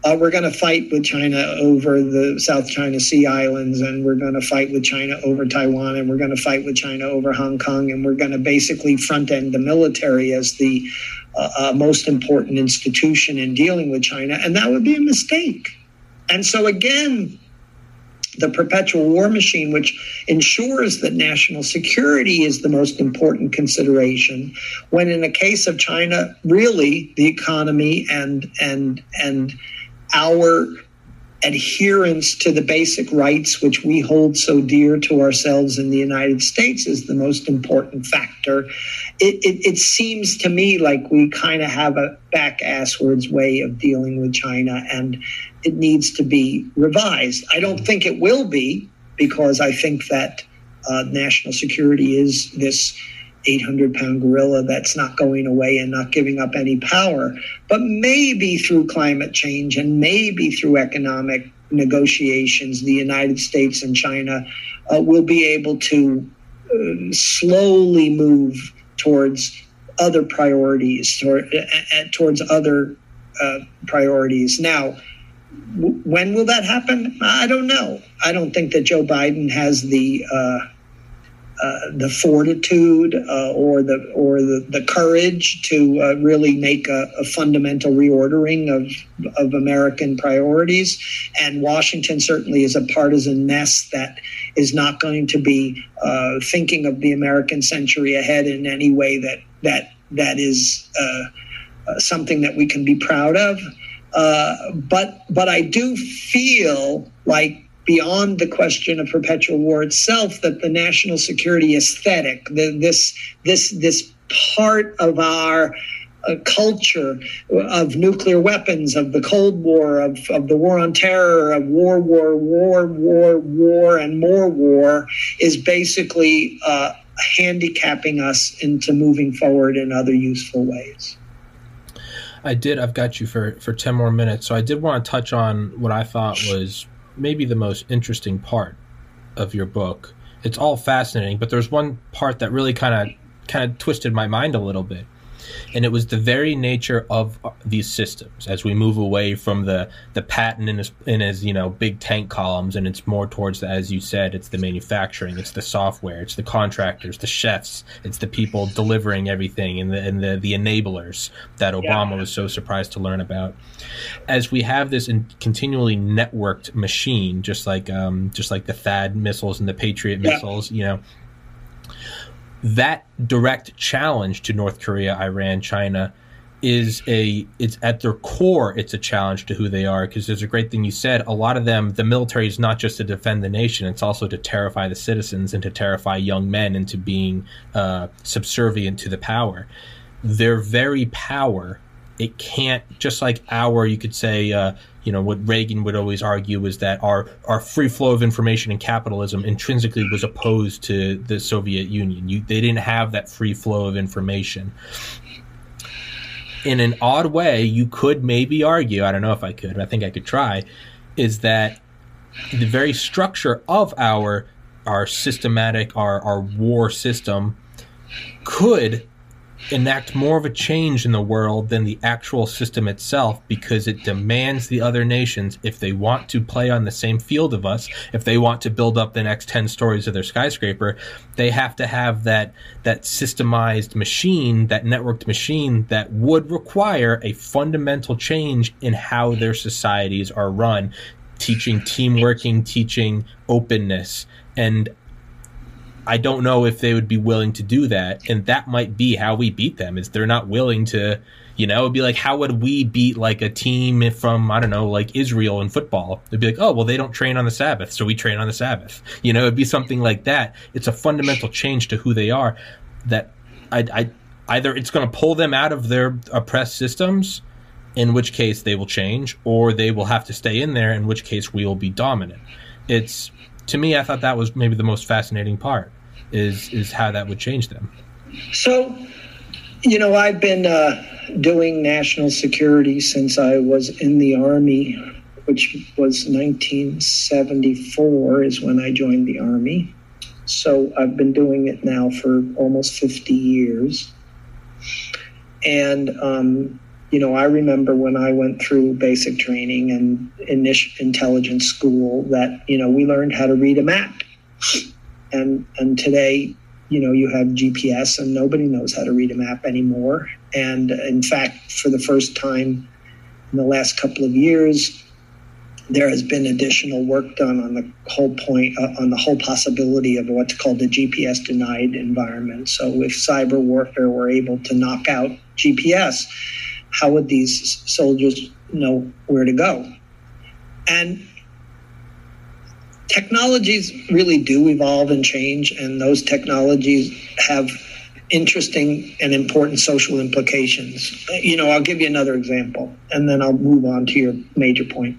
uh, we're going to fight with China over the South China Sea Islands, and we're going to fight with China over Taiwan, and we're going to fight with China over Hong Kong, and we're going to basically front end the military as the uh, uh, most important institution in dealing with China, and that would be a mistake. And so, again, the perpetual war machine, which ensures that national security is the most important consideration. When in the case of China, really the economy and and and our adherence to the basic rights which we hold so dear to ourselves in the United States is the most important factor. It, it, it seems to me like we kind of have a back asswards way of dealing with China, and it needs to be revised. I don't think it will be because I think that uh, national security is this 800 pound gorilla that's not going away and not giving up any power. But maybe through climate change and maybe through economic negotiations, the United States and China uh, will be able to uh, slowly move towards other priorities, toward, uh, uh, towards other uh, priorities. Now, when will that happen? I don't know. I don't think that Joe Biden has the uh, uh, the fortitude uh, or the or the, the courage to uh, really make a, a, fundamental reordering of of American priorities. And Washington certainly is a partisan mess that is not going to be uh, thinking of the American century ahead in any way that that that is uh, something that we can be proud of. Uh, but but I do feel like beyond the question of perpetual war itself, that the national security aesthetic, the, this this this part of our a culture of nuclear weapons, of the Cold War, of, of the war on terror, of war, war, war, war, war, and more war is basically uh, handicapping us into moving forward in other useful ways. I did. I've got you for for ten more minutes. So I did want to touch on what I thought was maybe the most interesting part of your book. It's all fascinating, but there's one part that really kind of kind of twisted my mind a little bit and it was the very nature of these systems as we move away from the the Patton in his in his you know big tank columns and it's more towards the, as you said it's the manufacturing it's the software it's the contractors the chefs it's the people delivering everything and the and the, the enablers that Obama yeah. was so surprised to learn about as we have this in continually networked machine just like um just like the THAAD missiles and the Patriot yeah. missiles you know that direct challenge to North Korea, Iran, China is a it's at their core it's a challenge to who they are because there's a great thing you said. A lot of them the military is not just to defend the nation it's also to terrify the citizens and to terrify young men into being uh, subservient to the power. Their very power it can't just like our you could say uh, you know what Reagan would always argue was that our our free flow of information and capitalism intrinsically was opposed to the Soviet Union. You, they didn't have that free flow of information. In an odd way, you could maybe argue. I don't know if I could. But I think I could try. Is that the very structure of our our systematic our our war system could enact more of a change in the world than the actual system itself because it demands the other nations, if they want to play on the same field of us, if they want to build up the next 10 stories of their skyscraper, they have to have that, that systemized machine, that networked machine that would require a fundamental change in how their societies are run, teaching teamworking, teaching openness. And I don't know if they would be willing to do that, and that might be how we beat them. Is they're not willing to, you know, it'd be like how would we beat like a team from I don't know, like Israel in football? It'd be like, oh well, they don't train on the Sabbath, so we train on the Sabbath. You know, it'd be something like that. It's a fundamental change to who they are. That I, I either it's going to pull them out of their oppressed systems, in which case they will change, or they will have to stay in there, in which case we will be dominant. It's to me, I thought that was maybe the most fascinating part is is how that would change them. So, you know, I've been uh, doing national security since I was in the army, which was 1974 is when I joined the army. So I've been doing it now for almost 50 years. And um, you know, I remember when I went through basic training and initial intelligence school that, you know, we learned how to read a map. And, and today, you know, you have GPS and nobody knows how to read a map anymore. And in fact, for the first time in the last couple of years, there has been additional work done on the whole point, uh, on the whole possibility of what's called the GPS denied environment. So if cyber warfare were able to knock out GPS, how would these soldiers know where to go? And technologies really do evolve and change, and those technologies have interesting and important social implications. You know, I'll give you another example, and then I'll move on to your major point.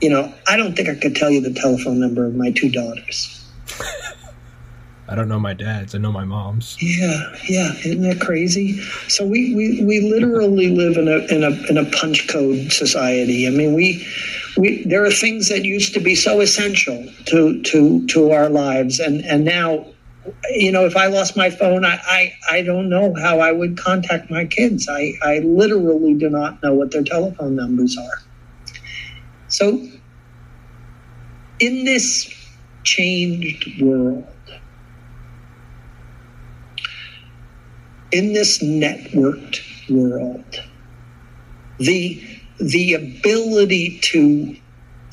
You know, I don't think I could tell you the telephone number of my two daughters. I don't know my dad's. I know my mom's. Yeah, yeah. Isn't that crazy? So we, we, we literally live in a in a in a punch code society. I mean, we we there are things that used to be so essential to to to our lives, and and now, you know, if I lost my phone, I I, I don't know how I would contact my kids. I I literally do not know what their telephone numbers are. So, in this changed world in this networked world, the the ability to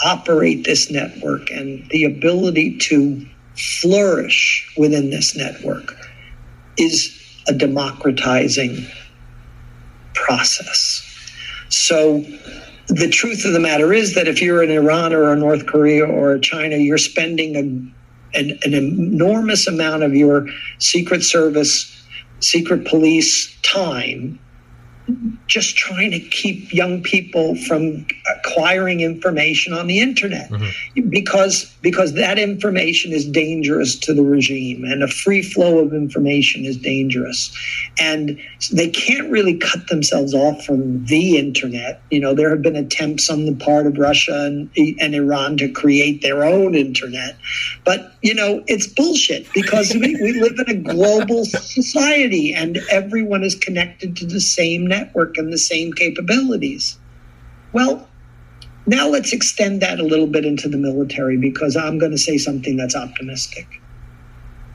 operate this network and the ability to flourish within this network is a democratizing process. So the truth of the matter is that if you're in Iran or North Korea or China, you're spending a, an, an enormous amount of your Secret Service secret police time just trying to keep young people from acquiring information on the internet mm-hmm. because because that information is dangerous to the regime and a free flow of information is dangerous. And they can't really cut themselves off from the internet. You know there have been attempts on the part of Russia and, and Iran to create their own internet. But you know it's bullshit because we, we live in a global society and everyone is connected to the same network and the same capabilities. Well, now let's extend that a little bit into the military because I'm going to say something that's optimistic.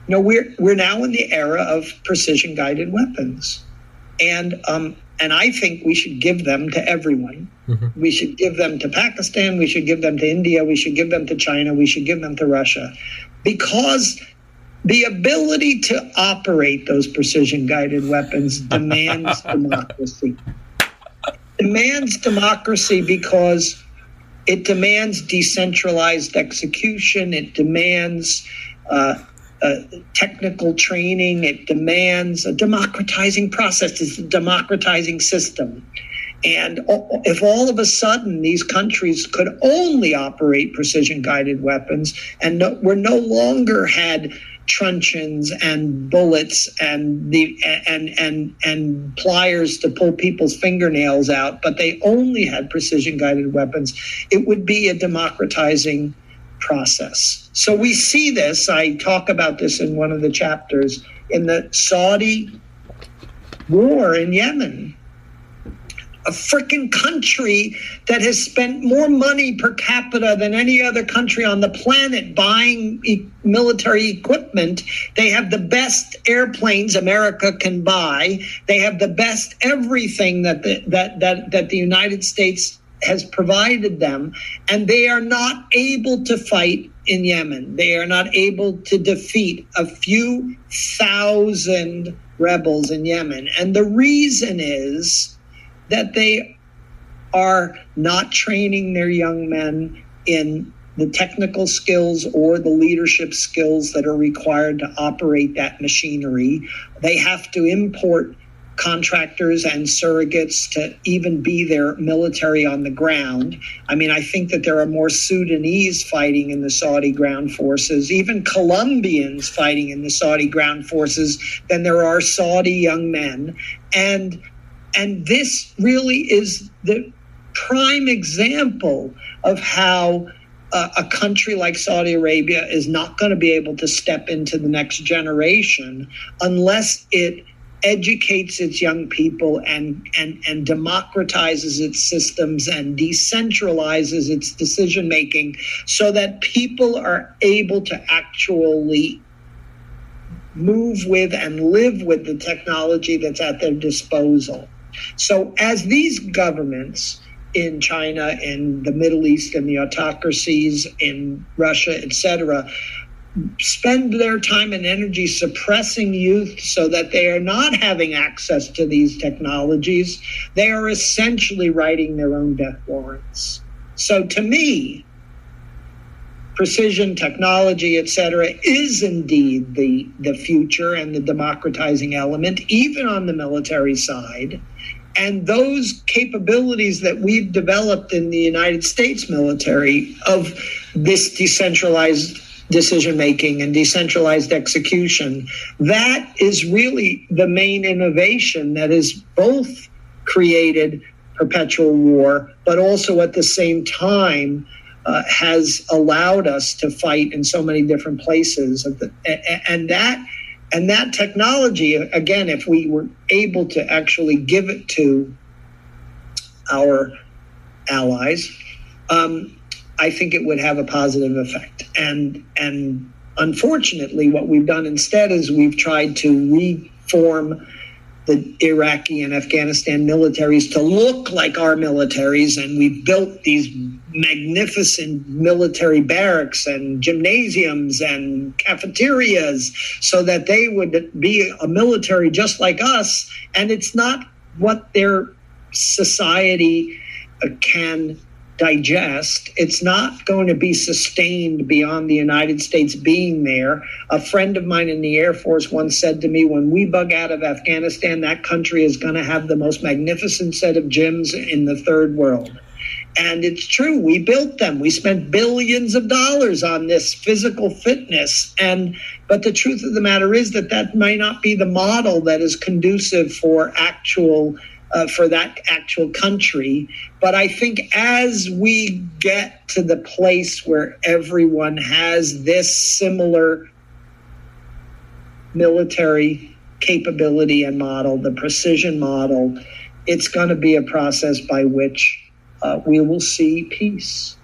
You know, we're we're now in the era of precision guided weapons, and um, and I think we should give them to everyone. Mm-hmm. We should give them to Pakistan. We should give them to India. We should give them to China. We should give them to Russia, because the ability to operate those precision guided weapons demands democracy. Demands democracy because it demands decentralized execution, it demands uh, uh, technical training, it demands a democratizing process, it's a democratizing system. And if all of a sudden these countries could only operate precision guided weapons and no, we're no longer had truncheons and bullets and the and and and pliers to pull people's fingernails out, but they only had precision guided weapons, it would be a democratizing process. So we see this. I talk about this in one of the chapters in the Saudi war in Yemen a freaking country that has spent more money per capita than any other country on the planet buying e- military equipment. They have the best airplanes America can buy. They have the best everything that the, that that that the United States has provided them, and they are not able to fight in Yemen. They are not able to defeat a few thousand rebels in Yemen, and the reason is that they are not training their young men in the technical skills or the leadership skills that are required to operate that machinery. They have to import contractors and surrogates to even be their military on the ground. I mean, I think that there are more Sudanese fighting in the Saudi ground forces, even Colombians fighting in the Saudi ground forces, than there are Saudi young men. And and this really is the prime example of how uh, a country like Saudi Arabia is not going to be able to step into the next generation unless it educates its young people and, and, and democratizes its systems and decentralizes its decision making so that people are able to actually move with and live with the technology that's at their disposal. So, as these governments in China, and the Middle East, and the autocracies, in Russia, etc., spend their time and energy suppressing youth so that they are not having access to these technologies, they are essentially writing their own death warrants. So, to me, precision technology, et cetera, is indeed the, the future and the democratizing element, even on the military side. And those capabilities that we've developed in the United States military of this decentralized decision making and decentralized execution, that is really the main innovation that has both created perpetual war, but also at the same time uh, has allowed us to fight in so many different places. And that and that technology, again, if we were able to actually give it to our allies, um, I think it would have a positive effect. And and unfortunately, what we've done instead is we've tried to reform the Iraqi and Afghanistan militaries to look like our militaries, and we built these magnificent military barracks and gymnasiums and cafeterias so that they would be a military just like us. And it's not what their society can digest. It's not going to be sustained beyond the United States being there. A friend of mine in the Air Force once said to me, when we bug out of Afghanistan, that country is going to have the most magnificent set of gyms in the third world. And it's true, we built them. We spent billions of dollars on this physical fitness. And but the truth of the matter is that that may not be the model that is conducive for actual uh, for that actual country. But I think as we get to the place where everyone has this similar military capability and model, the precision model, it's going to be a process by which uh, we will see peace.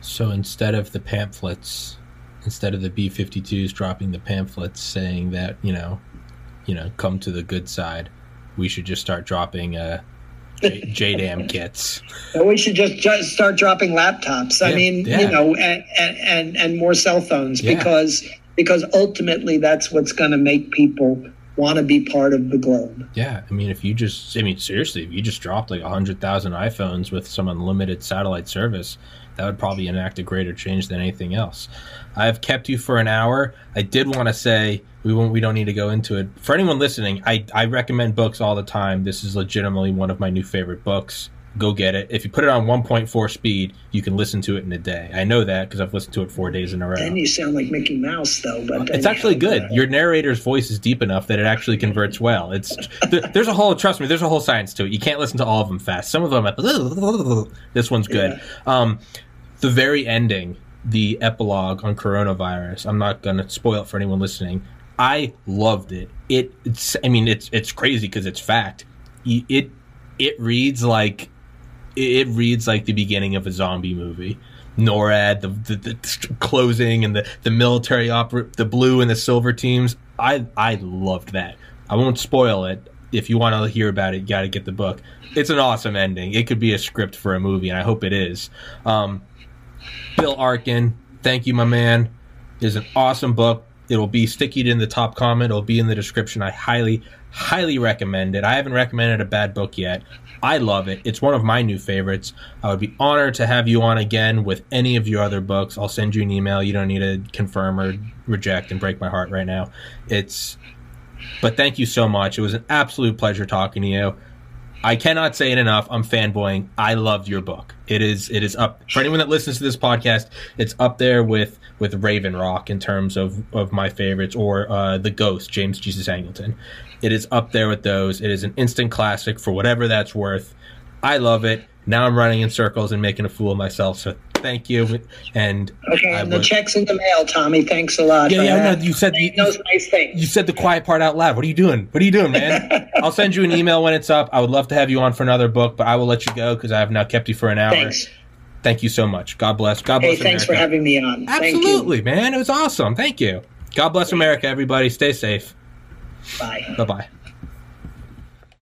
So instead of the pamphlets, instead of the B 52s dropping the pamphlets saying that, you know, you know, come to the good side, we should just start dropping uh, JDAM kits. We should just, just start dropping laptops. I mean, yeah. you know, and, and, and more cell phones yeah. because because ultimately that's what's going to make people want to be part of the globe. Yeah, I mean, if you just, I mean, seriously, if you just dropped like a hundred thousand iPhones with some unlimited satellite service, that would probably enact a greater change than anything else. I have kept you for an hour. I did want to say we won't, we don't need to go into it. For anyone listening, I I recommend books all the time. This is legitimately one of my new favorite books go get it. If you put it on 1.4 speed, you can listen to it in a day. I know that because I've listened to it four days in a row. And you sound like Mickey Mouse, though. But it's actually good. Your narrator's voice is deep enough that it actually converts well. It's there's a whole trust me. There's a whole science to it. You can't listen to all of them fast. Some of them, this one's good. Yeah. Um, the very ending, the epilogue on coronavirus. I'm not gonna spoil it for anyone listening. I loved it. It. It's. I mean, it's it's crazy because it's fact. It it reads like it reads like the beginning of a zombie movie. NORAD, the, the, the closing, and the, the military opera, the blue and the silver teams. I I loved that. I won't spoil it. If you want to hear about it, you got to get the book. It's an awesome ending. It could be a script for a movie, and I hope it is. Um, Bill Arkin, thank you, my man. It is an awesome book. It'll be sticky in the top comment. It'll be in the description. I highly, highly recommend it. I haven't recommended a bad book yet. I love it. It's one of my new favorites. I would be honored to have you on again with any of your other books. I'll send you an email. You don't need to confirm or reject and break my heart right now. It's but thank you so much. It was an absolute pleasure talking to you. I cannot say it enough. I'm fanboying. I loved your book. It is it is up for anyone that listens to this podcast. It's up there with with Raven Rock in terms of of my favorites, or uh, The Ghost, James Jesus Angleton. It is up there with those. It is an instant classic for whatever that's worth. I love it. Now I'm running in circles and making a fool of myself. So thank you. And okay, and the checks in the mail, Tommy. Thanks a lot. Yeah, yeah. No, you said you, those nice things. You said the quiet part out loud. What are you doing? What are you doing, man? I'll send you an email when it's up. I would love to have you on for another book, but I will let you go because I have now kept you for an hour. Thanks. Thank you so much. God bless. God bless. Hey, thanks America. for having me on. Absolutely, man. It was awesome. Thank you. God bless America, everybody. Stay safe. Bye. Bye bye.